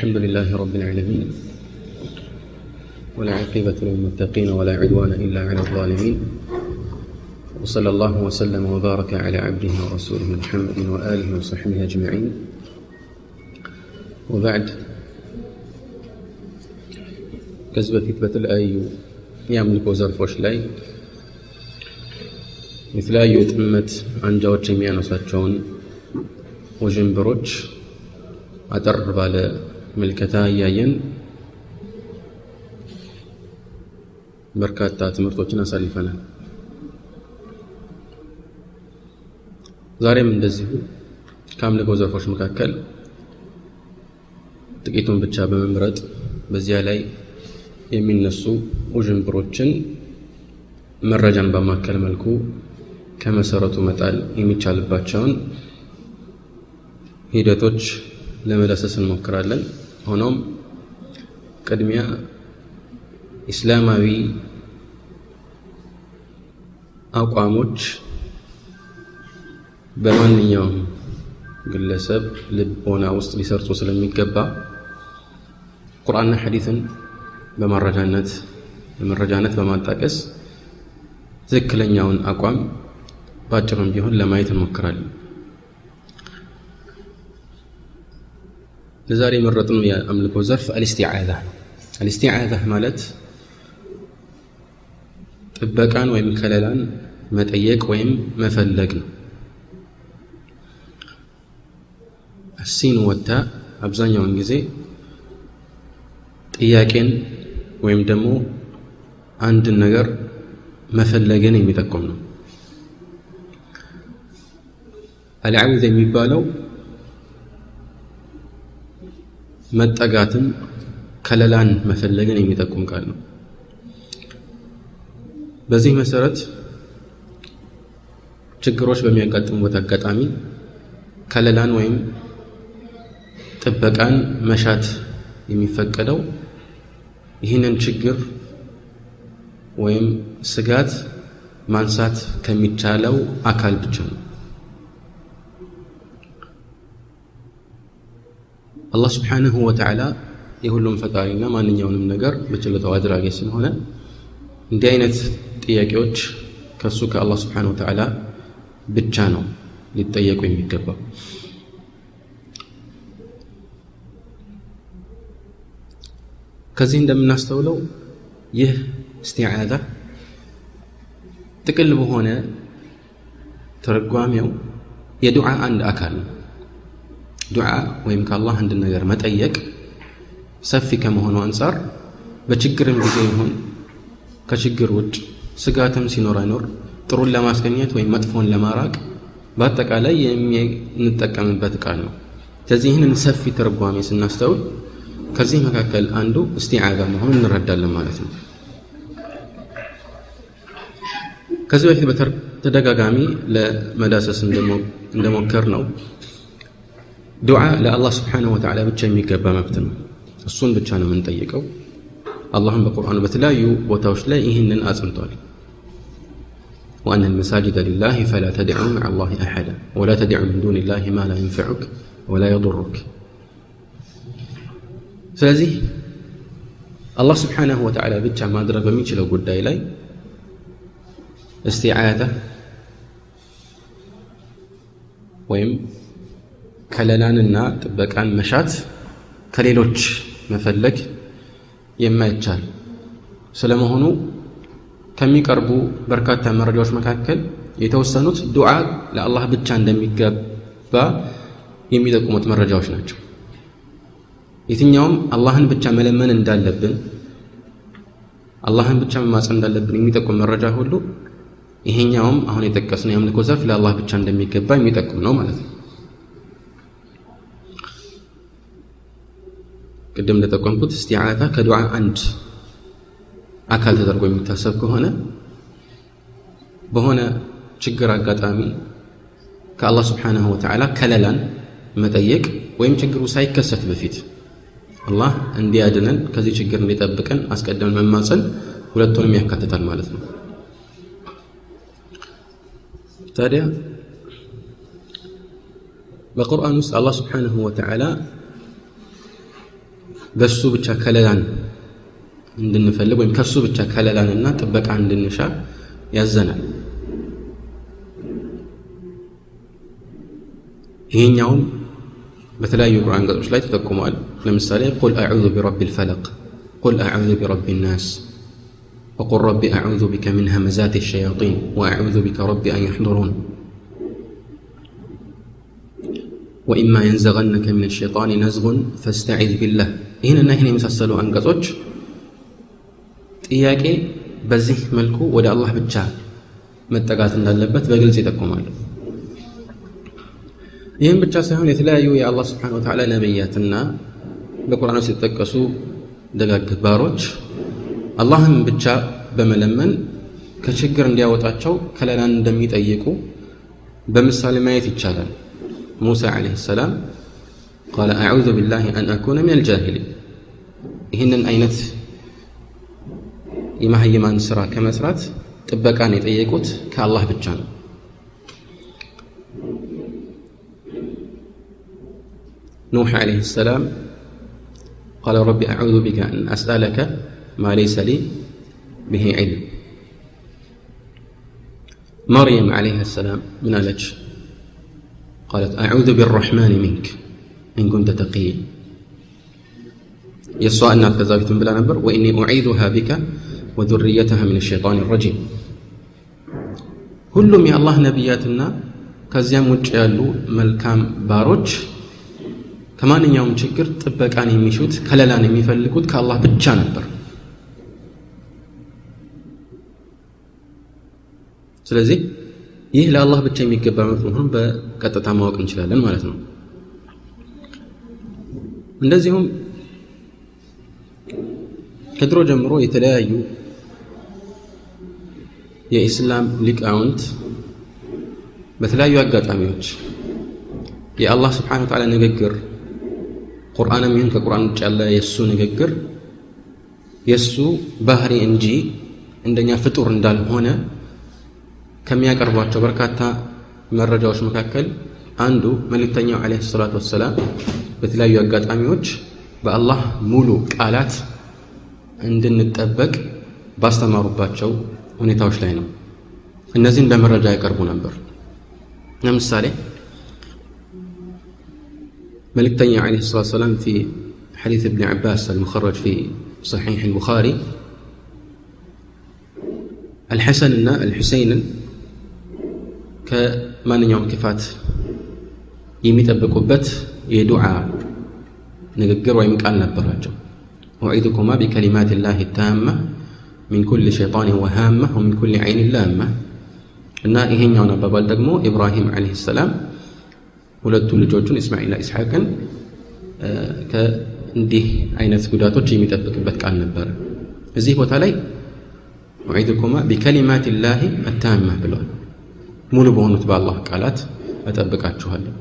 الحمد لله رب العالمين ولا عقبة للمتقين ولا عدوان إلا على الظالمين وصلى الله وسلم وبارك على عبده ورسوله محمد وآله وصحبه أجمعين وبعد ከዚህ በፊት በተለያዩ የአምልኮ ዘርፎች ላይ የተለያዩ የጥመት አንጃዎች የሚያነሷቸውን ውዥንብሮች አጠር ባለ ምልከታ እያየን በርካታ ትምህርቶችን አሳልፈናል። ዛሬም እንደዚሁ ከአምልኮ ዘርፎች መካከል ጥቂቱን ብቻ በመምረጥ በዚያ ላይ የሚነሱ ውዥንብሮችን መረጃን በማከል መልኩ ከመሰረቱ መጣል የሚቻልባቸውን ሂደቶች ለመዳሰስ እንሞክራለን። ሆኖም ቅድሚያ ኢስላማዊ አቋሞች በማንኛውም ግለሰብ ልቦና ውስጥ ሊሰርጹ ስለሚገባ ቁርአንና ሐዲትን በማረጃነት በመረጃነት በማጣቀስ ትክክለኛውን አቋም በአጭሩም ቢሆን ለማየት እንሞክራለን። ለዛሬ የመረጥነው የአምልኮ ዘርፍ አልስቲዓዛ ነው። አልስቲዓዛ ማለት ጥበቃን ወይም ከለላን መጠየቅ ወይም መፈለግ ነው። ሲን ወታ አብዛኛውን ጊዜ ጥያቄን ወይም ደግሞ አንድን ነገር መፈለግን የሚጠቁም ነው። አልዓውዝ የሚባለው መጠጋትን ከለላን መፈለግን የሚጠቁም ቃል ነው። በዚህ መሰረት ችግሮች በሚያጋጥሙበት አጋጣሚ ከለላን ወይም ጥበቃን መሻት የሚፈቀደው ይህንን ችግር ወይም ስጋት ማንሳት ከሚቻለው አካል ብቻ ነው። አላህ ስብሓንሁ ወተዓላ የሁሉም ፈጣሪና ማንኛውንም ነገር በችሎታው አድራጊ ስለሆነ እንዲህ አይነት ጥያቄዎች ከእሱ ከአላህ ስብሓንሁ ወተዓላ ብቻ ነው ሊጠየቁ የሚገባው። ከዚህ እንደምናስተውለው ይህ እስቲዓዛ ጥቅል በሆነ ትርጓሜው የዱዓ አንድ አካል ነው። ዱዓ ወይም ከአላህ አንድ ነገር መጠየቅ ሰፊ ከመሆኑ አንጻር በችግርም ጊዜ ይሁን ከችግር ውጭ ስጋትም ሲኖር አይኖር ጥሩን ለማስገኘት ወይም መጥፎን ለማራቅ በአጠቃላይ የምንጠቀምበት ቃል ነው። ስለዚህ ይህንን ሰፊ ትርጓሜ ስናስተውል ከዚህ መካከል አንዱ እስቲዓዛ መሆኑን እንረዳለን ማለት ነው። ከዚህ በፊት በተደጋጋሚ ለመዳሰስ እንደሞከር ነው ዱዓ ለአላህ ስብሓንሁ ወተዓላ ብቻ የሚገባ መብት ነው። እሱን ብቻ ነው የምንጠይቀው። አላህም በቁርአኑ በተለያዩ ቦታዎች ላይ ይህንን አጽንቷል። وأن المساجد لله فلا تدعوا مع الله أحدا ولا تدعوا من دون الله ما لا ينفعك ولا يضرك ስለዚህ አላህ ስብሓንሁ ወተዓላ ብቻ ማድረግ በሚችለው ጉዳይ ላይ እስቲዓዛ ወይም ከለላንና ጥበቃን መሻት ከሌሎች መፈለግ የማይቻል ስለመሆኑ ከሚቀርቡ በርካታ መረጃዎች መካከል የተወሰኑት ዱዓ ለአላህ ብቻ እንደሚገባ የሚጠቁሙት መረጃዎች ናቸው። የትኛውም አላህን ብቻ መለመን እንዳለብን አላህን ብቻ መማፀን እንዳለብን የሚጠቁም መረጃ ሁሉ ይሄኛውም አሁን የጠቀስነው የአምልኮ ዘርፍ ለአላህ ብቻ እንደሚገባ የሚጠቁም ነው ማለት ነው። ቅድም እንደጠቆምኩት እስቲዓዛ ከዱዓ አንድ አካል ተደርጎ የሚታሰብ ከሆነ በሆነ ችግር አጋጣሚ ከአላህ ስብሓንሁ ወተዓላ ከለላን መጠየቅ ወይም ችግሩ ሳይከሰት በፊት አላህ እንዲያድነን ከዚህ ችግር እንዲጠብቀን አስቀድመን መማፀን ሁለቱንም ያካትታል ማለት ነው። ታዲያ በቁርአን ውስጥ አላህ ስብሓንሁ ወተዓላ በሱ ብቻ ከለላን እንድንፈልግ ወይም ከሱ ብቻ ከለላንና ጥበቃ እንድንሻ ያዘናል ይሄኛውም በተለያዩ ቁርአን ገጾች ላይ ተጠቁመዋል ለምሳሌ ቁል አዑዙ ቢረቢ ልፈለቅ ቁል አዑዙ ቢረቢ ናስ وقل رب أعوذ بك من همزات الشياطين وأعوذ بك رب أن يحضرون وإما ينزغنك من الشيطان نزغ فاستعذ بالله. هنا نحن مسلسل أنقصوش. إياك بزه ملكو ودى الله بتشاه متقات الله اللبت بقلت تكوم الله سبحانه وتعالى ሳይሆን የተለያዩ የአላ ስብን ተላ ነቢያትና በቁርአን ውስጥ የተጠቀሱ ደጋግ ባሮች አላህም ብቻ በመለመን ከችግር እንዲያወጣቸው ከለላን እንደሚጠይቁ በምሳሌ ማየት ሙሳ ዓለይሂ ሰላም ቃለ አዑዙ ቢላሂ አን አኩነ ምን አልጃሂሊን ይህንን አይነት የማህይማን ስራ ከመስራት ጥበቃን የጠየቁት ከአላህ ብቻ ነው ኑሕ ዓለይሂ ሰላም ቃለ ረቢ አዑዙ ቢከ አን አስአለከ ማ ለይሰ ሊ ብሂ ዒልም مريم عليه السلام من ألج قالت أعوذ بالرحمن منك إن كنت تقيا يسوع الناس كذلك بلا نبر وإني أعيذها بك وذريتها من الشيطان الرجيم ሁሉም የአላህ ነቢያትና ከዚያም ውጭ ያሉ መልካም ባሮች ከማንኛውም ችግር ጥበቃን የሚሹት ከለላን የሚፈልጉት ከአላህ ብቻ ነበር ስለዚህ ይህ ለአላህ ብቻ የሚገባ መብት መሆኑን በቀጥታ ማወቅ እንችላለን ማለት ነው። እንደዚሁም ከድሮ ጀምሮ የተለያዩ የኢስላም ሊቃውንት በተለያዩ አጋጣሚዎች የአላህ ስብሓን ወተዓላ ንግግር ቁርአንም ይሁን ከቁርአን ውጭ ያለ የእሱ ንግግር የእሱ ባህሪ እንጂ እንደኛ ፍጡር እንዳልሆነ ከሚያቀርቧቸው በርካታ መረጃዎች መካከል አንዱ መልእክተኛው ዓለይሂ ሰላቱ ወሰላም በተለያዩ አጋጣሚዎች በአላህ ሙሉ ቃላት እንድንጠበቅ ባስተማሩባቸው ሁኔታዎች ላይ ነው እነዚህን በመረጃ ያቀርቡ ነበር ለምሳሌ መልእክተኛ ዓለይሂ ሰላቱ ወሰላም في حديث ابن عباس المخرج في صحيح البخاري الحسن እና الحسين ከማንኛውም ክፋት የሚጠብቁበት የዱዓ ንግግር ወይም ቃል ነበራቸው ወዒድኩማ ቢከሊማት ላህ ታማ ሚን ኩል ሸይጣን ወሃማ ወሚን ኩል ዓይን ላማ እና ይሄኛውን አባባል ደግሞ ኢብራሂም ዓለይሂ ሰላም ሁለቱ ልጆቹን እስማኤልና ኢስሐቅን ከእንዲህ አይነት ጉዳቶች የሚጠብቅበት ቃል ነበረ እዚህ ቦታ ላይ ወዒድኩማ ቢከሊማት ላህ አታማ ብለዋል ሙሉ በሆኑት በአላህ ቃላት እጠብቃችኋለሁ።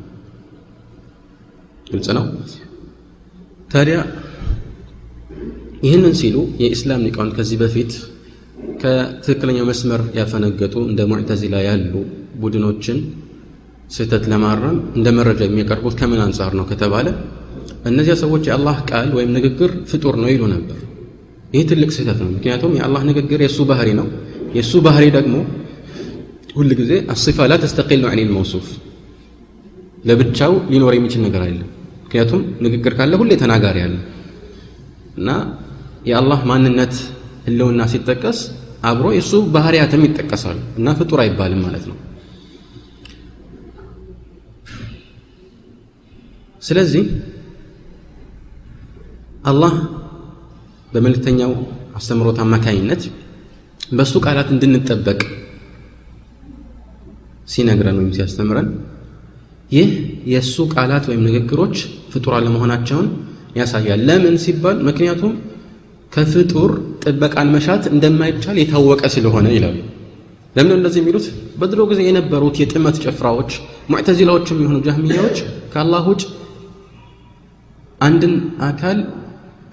ግልጽ ነው? ታዲያ ይህንን ሲሉ የኢስላም ሊቃውንት ከዚህ በፊት ከትክክለኛው መስመር ያፈነገጡ እንደ ሙዕተዚላ ያሉ ቡድኖችን ስህተት ለማረም እንደ መረጃ የሚያቀርቡት ከምን አንጻር ነው ከተባለ እነዚያ ሰዎች የአላህ ቃል ወይም ንግግር ፍጡር ነው ይሉ ነበር። ይህ ትልቅ ስህተት ነው። ምክንያቱም የአላህ ንግግር የእሱ ባህሪ ነው። የእሱ ባህሪ ደግሞ ሁል ጊዜ አሲፋ ላ ተስተቂሉ አን ልመውሱፍ ለብቻው ሊኖር የሚችል ነገር አይደለም። ምክንያቱም ንግግር ካለ ሁሌ ተናጋሪ አለ። እና የአላህ ማንነት ህልውና ሲጠቀስ አብሮ የእሱ ባህርያትም ይጠቀሳሉ። እና ፍጡር አይባልም ማለት ነው። ስለዚህ አላህ በመልእክተኛው አስተምሮት አማካኝነት በእሱ ቃላት እንድንጠበቅ ሲነግረን ወይም ሲያስተምረን ይህ የእሱ ቃላት ወይም ንግግሮች ፍጡር አለመሆናቸውን ያሳያል። ለምን ሲባል ምክንያቱም ከፍጡር ጥበቃን መሻት እንደማይቻል የታወቀ ስለሆነ ይላሉ። ለምን እንደዚህ የሚሉት? በድሮ ጊዜ የነበሩት የጥመት ጭፍራዎች ሙዕተዚላዎችም የሆኑ ጃህሚያዎች ከአላህ ውጭ አንድን አካል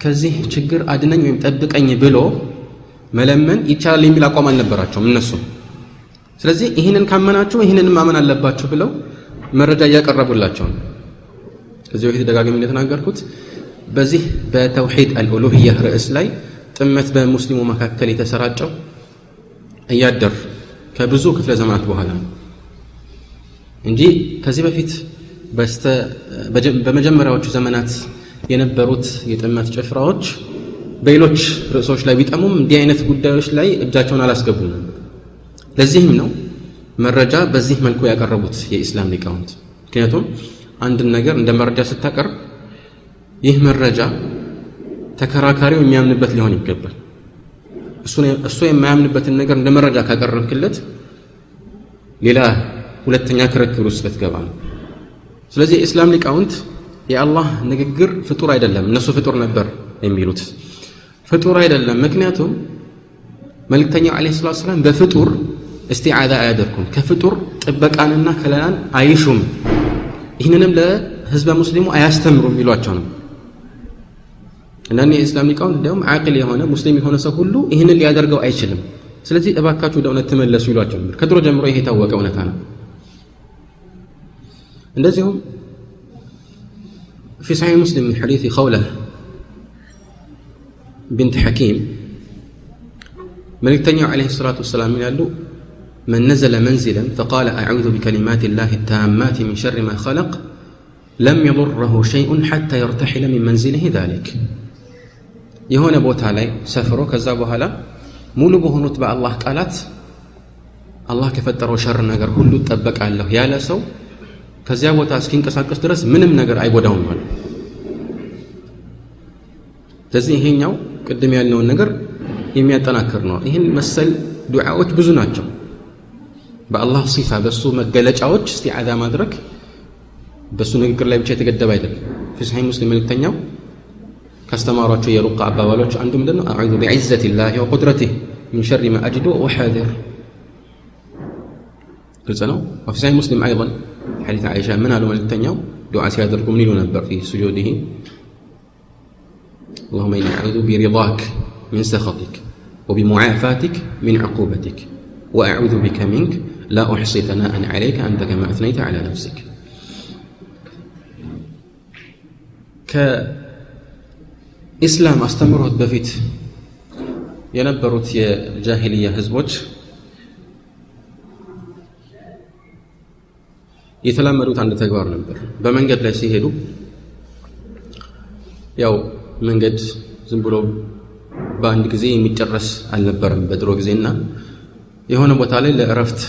ከዚህ ችግር አድነኝ ወይም ጠብቀኝ ብሎ መለመን ይቻላል የሚል አቋም አልነበራቸውም እነሱም ስለዚህ ይህንን ካመናችሁ ይህንን ማመን አለባችሁ ብለው መረጃ እያቀረቡላቸው ነው ከዚህ በፊት ደጋግሚ እንደተናገርኩት በዚህ በተውሒድ አልኡሉህያ ርዕስ ላይ ጥመት በሙስሊሙ መካከል የተሰራጨው እያደር ከብዙ ክፍለ ዘመናት በኋላ ነው እንጂ ከዚህ በፊት በመጀመሪያዎቹ ዘመናት የነበሩት የጥመት ጭፍራዎች በሌሎች ርዕሶች ላይ ቢጠሙም እንዲህ አይነት ጉዳዮች ላይ እጃቸውን አላስገቡም ነበር። ለዚህም ነው መረጃ በዚህ መልኩ ያቀረቡት የኢስላም ሊቃውንት። ምክንያቱም አንድን ነገር እንደ መረጃ ስታቀርብ ይህ መረጃ ተከራካሪው የሚያምንበት ሊሆን ይገባል። እሱ የማያምንበትን ነገር እንደ መረጃ ካቀረብክለት ሌላ ሁለተኛ ክርክር ውስጥ ልትገባ ነው። ስለዚህ የኢስላም ሊቃውንት የአላህ ንግግር ፍጡር አይደለም፣ እነሱ ፍጡር ነበር የሚሉት ፍጡር አይደለም። ምክንያቱም መልእክተኛው ዓለይሂ ሰላቱ ወሰላም በፍጡር እስቲዓዛ አያደርጉም፣ ከፍጡር ጥበቃንና ከለላን አይሹም። ይህንንም ለህዝበ ሙስሊሙ አያስተምሩም ይሏቸው ነው። አንዳንድ የኢስላም ሊቃውንት እንዲያውም አቅል የሆነ ሙስሊም የሆነ ሰው ሁሉ ይህንን ሊያደርገው አይችልም። ስለዚህ እባካችሁ ወደ እውነት ተመለሱ ይሏቸው ነበር። ከድሮ ጀምሮ ይሄ የታወቀ እውነታ ነው። እንደዚሁም في صحيح مسلم من حديث خولة بنت حكيم ملكتنيا عليه الصلاة والسلام يقول من نزل منزلا فقال أعوذ بكلمات الله التامات من شر ما خلق لم يضره شيء حتى يرتحل من منزله ذلك የሆነ ቦታ ላይ ሰፍሮ ከዛ በኋላ ሙሉ በሆኑት በአላህ ቃላት አላህ ከፈጠረው ሸር ነገር ሁሉ እጠበቃለሁ ያለ ሰው ከዚያ ቦታ እስኪንቀሳቀስ ድረስ ምንም ነገር አይጎዳውም ማለት ስለዚህ ይሄኛው ቅድም ያልነውን ነገር የሚያጠናክር ነው ይህን መሰል ዱዓዎች ብዙ ናቸው በአላህ ሲፋ በእሱ መገለጫዎች እስቲዓዛ ማድረግ በእሱ ንግግር ላይ ብቻ የተገደበ አይደለም። في صحيح مسلم መልእክተኛው ካስተማሯቸው የሩቃ አባባሎች አንዱ ምንድን ነው አዑዙ ቢዒዘት ላህ ወቁድረትህ من شر ما أجد وأحاذر قلت أنا وفي صحيح مسلم أيضا حديث عائشة من ألوم من دعاء سيادركم لي نبر في سجوده اللهم إني أعوذ برضاك من سخطك وبمعافاتك من عقوبتك وأعوذ بك منك لا أحصي ثناء عليك أنت كما أثنيت على نفسك كإسلام أستمرت بفيت የነበሩት የጃሂልያ ህዝቦች የተላመዱት አንድ ተግባር ነበር በመንገድ ላይ ሲሄዱ ያው መንገድ ዝም ብሎ በአንድ ጊዜ የሚጨረስ አልነበረም በድሮ ጊዜና የሆነ ቦታ ላይ ለእረፍት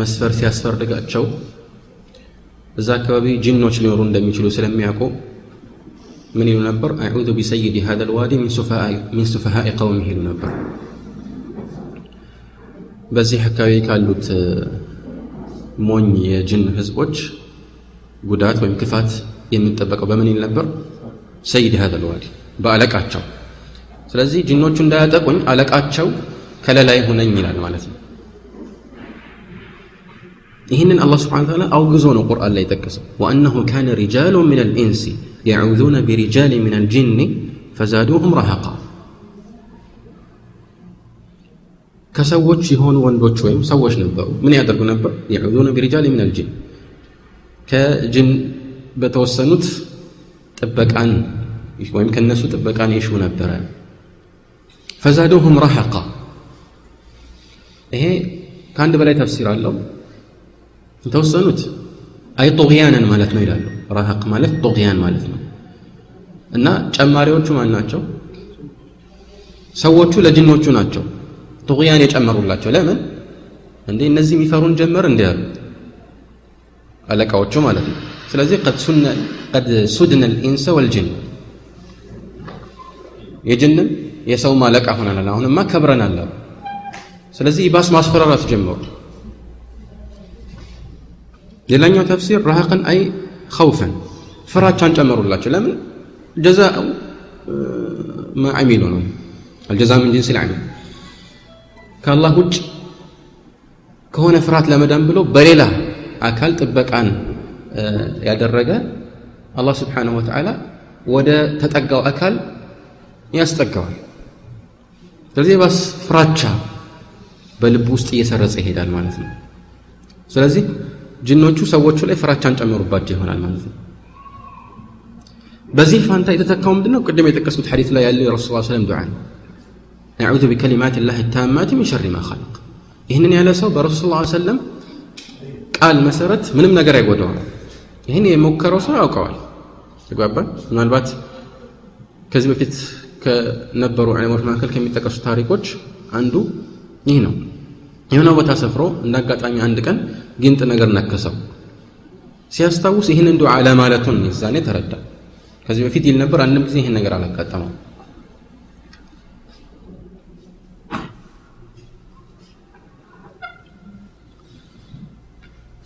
መስፈር ሲያስፈርጋቸው እዛ አካባቢ ጅኖች ሊኖሩ እንደሚችሉ ስለሚያውቁ ምን ይሉ ነበር አዑዙ ቢሰይድ ሀደ ልዋዲ ሚን ሱፈሃኢ ቀውም ይሉ ነበር በዚህ አካባቢ ካሉት ሞኝ የጅን ህዝቦች ጉዳት ወይም ክፋት የሚጠበቀው በምን ይል ነበር ሰይድ ሀደ ልዋዲ በአለቃቸው ስለዚህ ጅኖቹ እንዳያጠቁኝ አለቃቸው كلا لا يهون نيل على مالتي إهنن الله سبحانه وتعالى أوجزون القرآن لا وأنه كان رجال من الإنس يعوذون برجال من الجن فزادوهم رهقا كسوتش هون وان بوتشويم سوتش نبأ من يقدر نبأ يعوذون برجال من الجن كجن بتوسنت تبك عن ويمكن الناس تبك عن يشون نبأ فزادوهم رهقا ይሄ ከአንድ በላይ ተፍሲር አለው። የተወሰኑት አይ ጦግያንን ማለት ነው ይላሉ። ረሃቅ ማለት ጦግያን ማለት ነው። እና ጨማሪዎቹ ማን ናቸው? ሰዎቹ ለጅኖቹ ናቸው። ጦግያን የጨመሩላቸው ለምን? እንዴ እነዚህ የሚፈሩን ጀመር እንዲ ያሉ አለቃዎቹ ማለት ነው። ስለዚህ ቀድ ሱድነ ልኢንሰ ወልጅን። የጅንም የሰውም አለቃ ሆነናል። አሁንማ ከብረናል አሉ ስለዚህ ባስ ማስፈራራት ጀመሩ። ሌላኛው ተፍሲር ረሃቅን አይ ኸውፈን ፍራቻን ጨመሩላቸው። ለምን? ጀዛኡ ማ ነው። አልጀዛ ምን ጅንስ ልዓሚል ከአላህ ውጭ ከሆነ ፍርሃት ለመዳን ብሎ በሌላ አካል ጥበቃን ያደረገ አላህ ስብሓንሁ ወተዓላ ወደ ተጠጋው አካል ያስጠጋዋል። ስለዚህ ባስ ፍራቻ በልብ ውስጥ እየሰረጸ ይሄዳል ማለት ነው። ስለዚህ ጅኖቹ ሰዎቹ ላይ ፍራቻን ጨመሩባቸው ይሆናል ማለት ነው። በዚህ ፋንታ የተተካው ምንድነው? ቅድም የጠቀስኩት ሐዲስ ላይ ያለው የረሱል ስ ሰለም ዱዓ ነው። አዑዙ ቢከሊማት ላህ ታማት ሚን ሸሪ ማ ይህንን ያለ ሰው በረሱል ሰለም ቃል መሰረት ምንም ነገር አይጎዳዋል ይህን የሞከረው ሰው ያውቀዋል። ተግባባን? ምናልባት ከዚህ በፊት ከነበሩ ዕለሞች መካከል ከሚጠቀሱ ታሪኮች አንዱ ይህ ነው የሆነ ቦታ ሰፍሮ እንደ አጋጣሚ አንድ ቀን ጊንጥ ነገር ነከሰው። ሲያስታውስ ይህንን ዱዓ ለማለቱን የዛኔ ተረዳ። ከዚህ በፊት ይል ነበር አንድም ጊዜ ይህን ነገር አላጋጠመው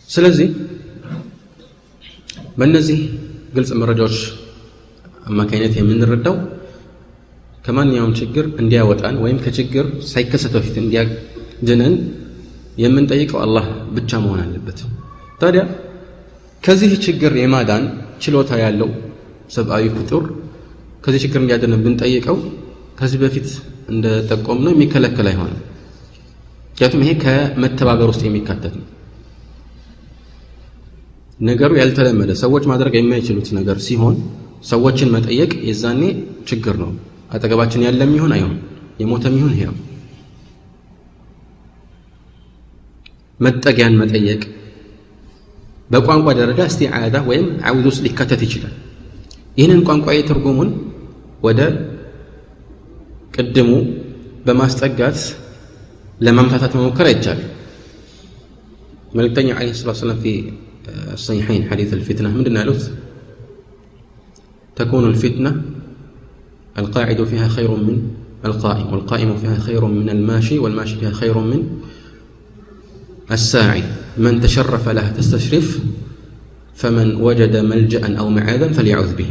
ስለዚህ በእነዚህ ግልጽ መረጃዎች አማካኝነት የምንረዳው ከማንኛውም ችግር እንዲያወጣን ወይም ከችግር ሳይከሰት በፊት እንዲያድነን የምንጠይቀው አላህ ብቻ መሆን አለበት። ታዲያ ከዚህ ችግር የማዳን ችሎታ ያለው ሰብአዊ ፍጡር ከዚህ ችግር እንዲያድነን ብንጠይቀው ከዚህ በፊት እንደጠቆም ነው የሚከለከል አይሆንም። ምክንያቱም ይሄ ከመተባበር ውስጥ የሚካተት ነው። ነገሩ ያልተለመደ ሰዎች ማድረግ የማይችሉት ነገር ሲሆን ሰዎችን መጠየቅ የዛኔ ችግር ነው። አጠገባችን ያለም ይሁን አይሆን የሞተም ይሁን ይሄው መጠጊያን መጠየቅ በቋንቋ ደረጃ እስቲዓዳ ወይም አውዝ ውስጥ ሊካተት ይችላል ይህንን ቋንቋዊ ትርጉሙን ወደ ቅድሙ በማስጠጋት ለማምታታት መሞከር አይቻልም መልእክተኛ ለ ስላት ሰላም ፊ الصحيحين حديث الفتنة من قالوا تكون الفتنة القاعد فيها خير من القائم والقائم فيها خير من الماشي والماشي فيها خير من الساعي من تشرف لها تستشرف فمن وجد ملجأ أو معاذا فليعوذ به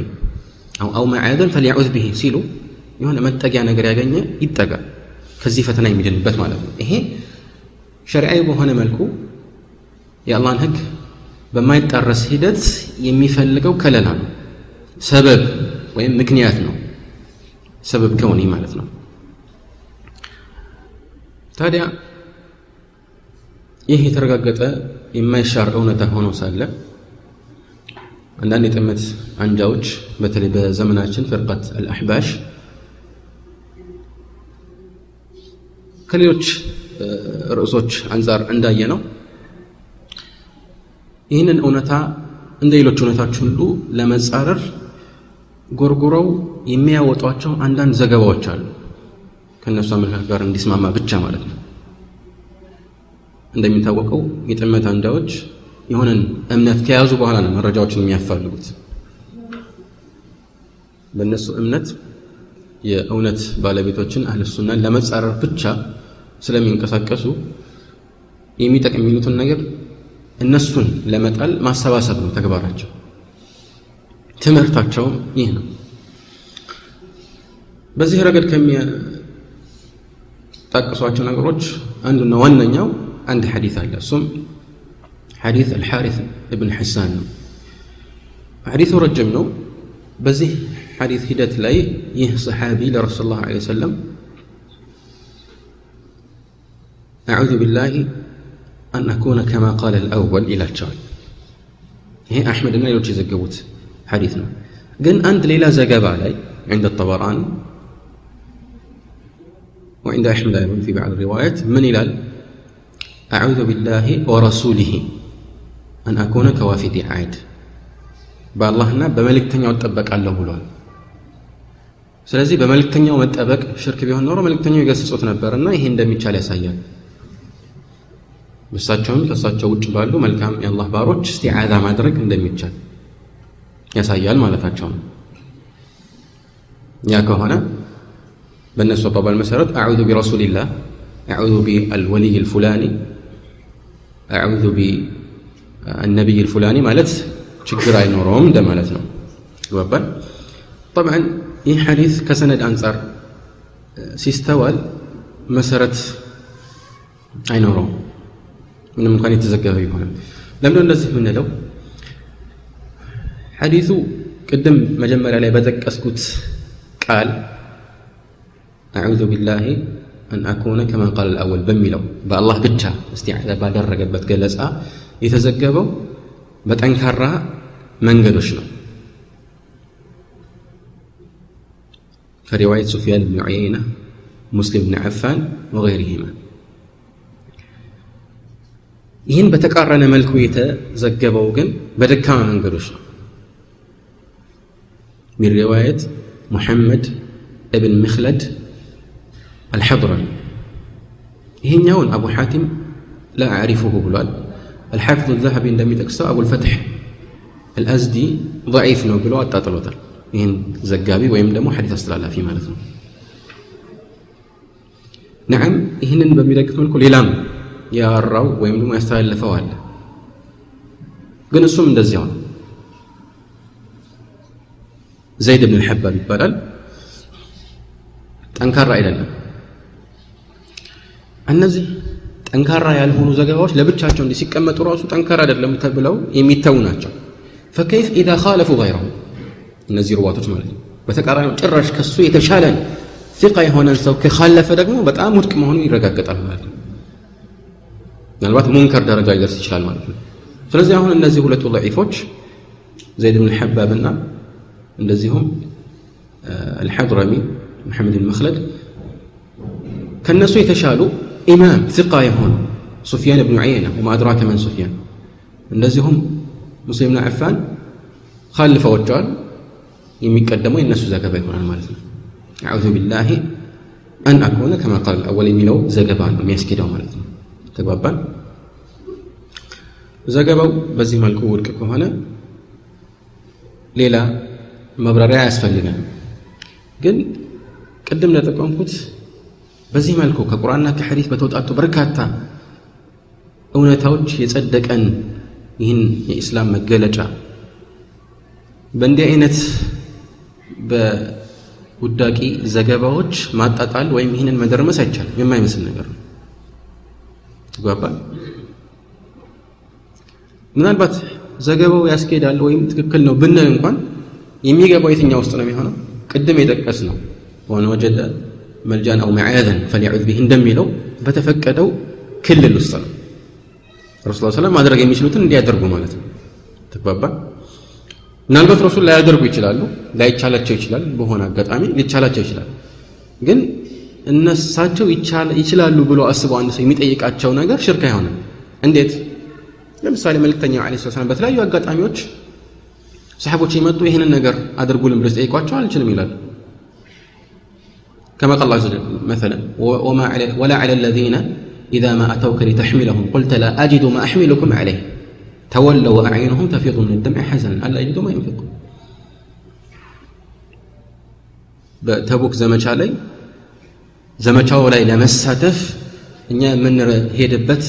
أو أو معاذا فليعوذ به سيلو የሆነ መጠጊያ ነገር ያገኘ ይጠጋ ከዚህ ፈተና የሚድንበት ማለት ነው ይሄ ሸሪዓዊ በሆነ መልኩ የአላህን ህግ በማይጣረስ ሂደት የሚፈልገው ከለላ ነው ሰበብ ወይም ምክንያት ነው ሰበብ ከሆነ ማለት ነው ታዲያ ይህ የተረጋገጠ የማይሻር እውነታ ሆኖ ሳለ አንዳንድ የጥመት አንጃዎች በተለይ በዘመናችን ፍርቀት አልአሕባሽ ከሌሎች ርዕሶች አንጻር እንዳየ ነው ይህንን እውነታ እንደ ሌሎች እውነታዎች ሁሉ ለመጻረር ጎርጉረው የሚያወጧቸው አንዳንድ ዘገባዎች አሉ። ከእነሱ አመለካከት ጋር እንዲስማማ ብቻ ማለት ነው እንደሚታወቀው የጥመት አንጃዎች የሆነን እምነት ከያዙ በኋላ ነው መረጃዎችን የሚያፋልጉት። በእነሱ እምነት የእውነት ባለቤቶችን አህልሱናን ለመጻረር ብቻ ስለሚንቀሳቀሱ የሚጠቅም የሚሉትን ነገር እነሱን ለመጣል ማሰባሰብ ነው ተግባራቸው። ትምህርታቸውም ይህ ነው። በዚህ ረገድ ከሚጠቅሷቸው ነገሮች አንዱና ዋነኛው عند حديث هذا السم حديث الحارث بن حسان. حديث رجمنو بزه حديث هدات لأي يه صحابي لرسول الله عليه وسلم. أعوذ بالله أن أكون كما قال الأول إلى الشاي هي أحمد أنا يلوشي زقوت حديثنا قن أنت ليلة زقاب علي عند الطبراني وعند أحمد في بعض الروايات. من إلى أعوذ بالله ورسوله أن أكون كوافد عاد በአላህና በመልእክተኛው እጠበቃለሁ ብሏል ስለዚህ በመልእክተኛው መጠበቅ ሽርክ ቢሆን ኖሮ መልእክተኛው ይገስጹት ነበርና ይሄ እንደሚቻል ያሳያል እሳቸውም ከእሳቸው ውጭ ባሉ መልካም የአላህ ባሮች እስቲዓዛ ማድረግ እንደሚቻል ያሳያል ማለታቸው ነው ያ ከሆነ በእነሱ አባባል መሰረት አዑዙ ቢረሱልላህ አዑዙ ቢአልወልይ ልፉላኒ አዑዙ ቢአነቢይ ልፉላኒ ማለት ችግር አይኖረውም እንደማለት ነው ይወባል طبعا ይህ ሐዲስ ከሰነድ አንጻር ሲስተዋል መሰረት አይኖረውም ምንም እንኳን የተዘገበ ቢሆንም ለምንድን እንደዚህ የምንለው ሐዲሱ ቅድም መጀመሪያ ላይ በጠቀስኩት ቃል አዑዙ ቢላሂ አን አኩነ ከማ ቃል አልአወል በሚለው በአላህ ብቻ እስቲዓዛ ባደረገበት ገለጻ የተዘገበው በጠንካራ መንገዶች ነው كرواية سفيان بن عيينة مسلم بن عفان وغيرهما ይህን በተቃረነ መልኩ የተዘገበው ግን በደካማ መንገዶች ነው من رواية محمد ابن مخلد الحضرمي ይሄኛውን አቡ ሐቲም لا أعرفه ብሏል الحافظ الذهبي እንደሚጠቅሰው أبو الفتح الأزدي ضعيف ነው ብሎ አጣጥሎታል ይህን ዘጋቢ ወይም ደግሞ ሐዲስ አስተላላፊ ማለት ነው ነዓም ይህንን በሚደግፍ መልኩ ሌላም ያወራው ወይም ደግሞ ያስተላለፈው አለ ግን እሱም እንደዚያው ነው ዘይድ ብን ልሐባብ ይባላል ጠንካራ አይደለም እነዚህ ጠንካራ ያልሆኑ ዘገባዎች ለብቻቸው እንዲህ ሲቀመጡ ራሱ ጠንካራ አይደለም ተብለው የሚተዉ ናቸው ፈከይፍ ኢዛ ካለፉ ይረሁ እነዚህ ሩዋቶች ማለት ነው በተቃራኒ ጭራሽ ከሱ የተሻለን ፊቃ የሆነን ሰው ከካለፈ ደግሞ በጣም ውድቅ መሆኑ ይረጋገጣል ማለት ነው ምናልባት ሙንከር ደረጃ ሊደርስ ይችላል ማለት ነው ስለዚህ አሁን እነዚህ ሁለቱ ضعيفዎች زيد بن حباب እና እንደዚሁም الحضرمي محمد المخلد ከነሱ የተሻሉ إمام ثقة يهون سفيان بن عيينة وما أدراك من سفيان. نزهم مسلم بن عفان خلف وجال يمي يمكدموا الناس زكبا يكون المالذ أعوذ بالله أن أكون كما قال الأول ملو زكبان وميسكدوا مالذ تقبا زكبوا بزي مالكو ولككو هنا ليلة مبرر أسفل لنا قل قدمنا تقوم كنت በዚህ መልኩ ከቁርአንና ከሐዲስ በተውጣጡ በርካታ እውነታዎች የጸደቀን ይህን የኢስላም መገለጫ። በእንዲህ አይነት በውዳቂ ዘገባዎች ማጣጣል ወይም ይህንን መደርመስ አይቻልም። የማይመስል ነገር ነው። ተግባባል ምናልባት ዘገባው ያስኬዳል ወይም ትክክል ነው ብንል እንኳን የሚገባው የትኛው ውስጥ ነው የሚሆነው? ቅድም የጠቀስ ነው ወን ወጀደ መልጃን አው መዓዘን ፈሊዑዝ ቢህ እንደሚለው በተፈቀደው ክልል ውስጥ ነው። ረሱል ሰለም ማድረግ የሚችሉትን እንዲያደርጉ ማለት ነው። ተግባባ? ምናልባት ረሱል ላያደርጉ ይችላሉ ላይቻላቸው ይችላል። በሆነ አጋጣሚ ሊቻላቸው ይችላል። ግን እነሳቸው ይችላሉ ብሎ አስበው አንድ ሰው የሚጠይቃቸው ነገር ሽርክ አይሆንም። እንዴት? ለምሳሌ መልእክተኛው ለ ሰላም በተለያዩ አጋጣሚዎች ሰሓቦች የመጡ ይህንን ነገር አድርጉልን ብሎ ሲጠይቋቸው አልችልም ይላሉ كما قال الله عز وجل مثلا وما على ولا على الذين إذا ما أتوك لتحملهم قلت لا أجد ما أحملكم عليه تولوا وأعينهم تفيض من الدمع حزنا ألا يجدوا ما ينفقون በተቡክ ዘመቻ ላይ ዘመቻው ላይ ለመሳተፍ እኛ የምንሄድበት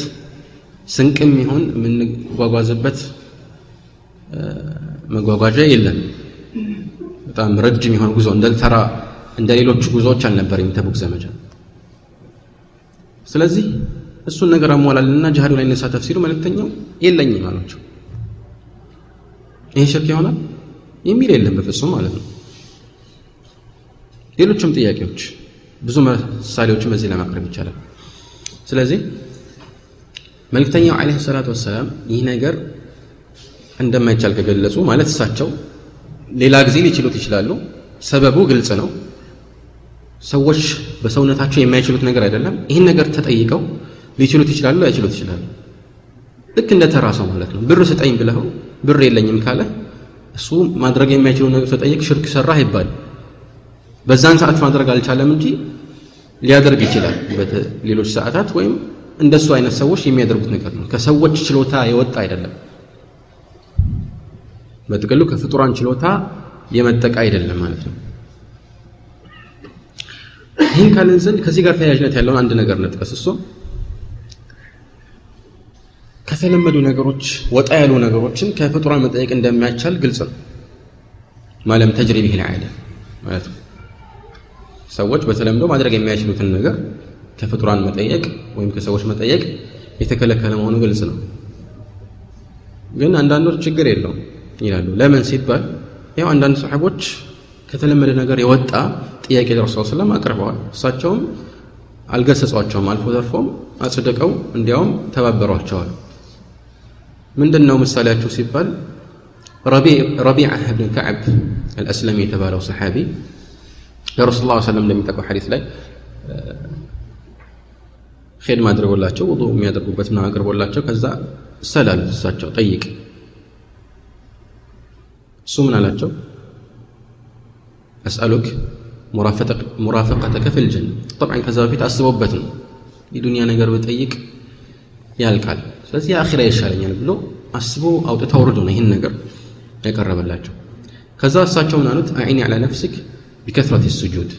ስንቅም ይሁን የምንጓጓዝበት መጓጓዣ የለም በጣም ረጅም የሆነ ጉዞ እንደ ተራ እንደ ሌሎቹ ጉዞዎች አልነበረም ተቡክ ዘመቻ። ስለዚህ እሱን ነገር አሟላልና ጅሃዱ ላይ እንሳተፍ ሲሉ መልእክተኛው የለኝም አሏቸው። ይሄ ሽርክ ይሆናል? የሚል የለም በፍጹም ማለት ነው። ሌሎችም ጥያቄዎች ብዙ ምሳሌዎችን በዚህ ለማቅረብ ይቻላል። ስለዚህ መልእክተኛው አለይሂ ሰላቱ ወሰላም ይህ ነገር እንደማይቻል ከገለጹ ማለት እሳቸው ሌላ ጊዜ ሊችሉት ይችላሉ። ሰበቡ ግልጽ ነው ሰዎች በሰውነታቸው የማይችሉት ነገር አይደለም። ይህን ነገር ተጠይቀው ሊችሉት ይችላሉ ላይችሉት ይችላሉ። ልክ እንደ ተራ ሰው ማለት ነው። ብር ስጠኝ ብለው ብር የለኝም ካለ እሱ ማድረግ የማይችለው ነገር ተጠይቅ ሽርክ ሰራ ይባል በዛን ሰዓት ማድረግ አልቻለም እንጂ ሊያደርግ ይችላል። በሌሎች ሰዓታት ወይም እንደሱ አይነት ሰዎች የሚያደርጉት ነገር ነው። ከሰዎች ችሎታ የወጣ አይደለም። በጥቅሉ ከፍጡራን ችሎታ የመጠቃ አይደለም ማለት ነው ይህን ካልን ዘንድ ከዚህ ጋር ተያያዥነት ያለውን አንድ ነገር ነጥቀስ እሱ ከተለመዱ ነገሮች ወጣ ያሉ ነገሮችን ከፍጡራን መጠየቅ እንደማይቻል ግልጽ ነው። ማለም ተጅሪ ቢህ ልዓደ ማለት ሰዎች በተለምዶ ማድረግ የማይችሉትን ነገር ከፍጡራን መጠየቅ ወይም ከሰዎች መጠየቅ የተከለከለ መሆኑ ግልጽ ነው። ግን አንዳንዶች ችግር የለውም ይላሉ። ለምን ሲባል ያው አንዳንድ ሰሓቦች ከተለመደ ነገር የወጣ ጥያቄ ለረሱ ስለም አቅርበዋል እሳቸውም አልገሰጿቸውም አልፎ ተርፎም አጽድቀው እንዲያውም ተባበሯቸዋል ምንድን ነው ምሳሌያቸው ሲባል ረቢዓ ብን ከዕብ አልአስለሚ የተባለው ሰሓቢ ለረሱል ላ ሰለም እንደሚጠቀው ሐዲስ ላይ ኼድማ አድርጎላቸው ውዱ የሚያደርጉበት ምናምን አቅርቦላቸው ከዛ ሰላሉት እሳቸው ጠይቅ እሱ ምን አላቸው አስአሉክ ሙራፈቀተከ ፊል ጀና ጠብዓን ከዛ በፊት አስበውበት ነው የዱንያ ነገር ብጠይቅ ያልቃል ስለዚህ የአኺራ ይሻለኛል ብሎ አስቦ አውጥታ ወርዶ ነው ይህን ነገር ያቀረበላቸው ከዛ እሳቸው ምን አሉት አዒኒ ዐላ ነፍስክ ቢከትረት ስጁድ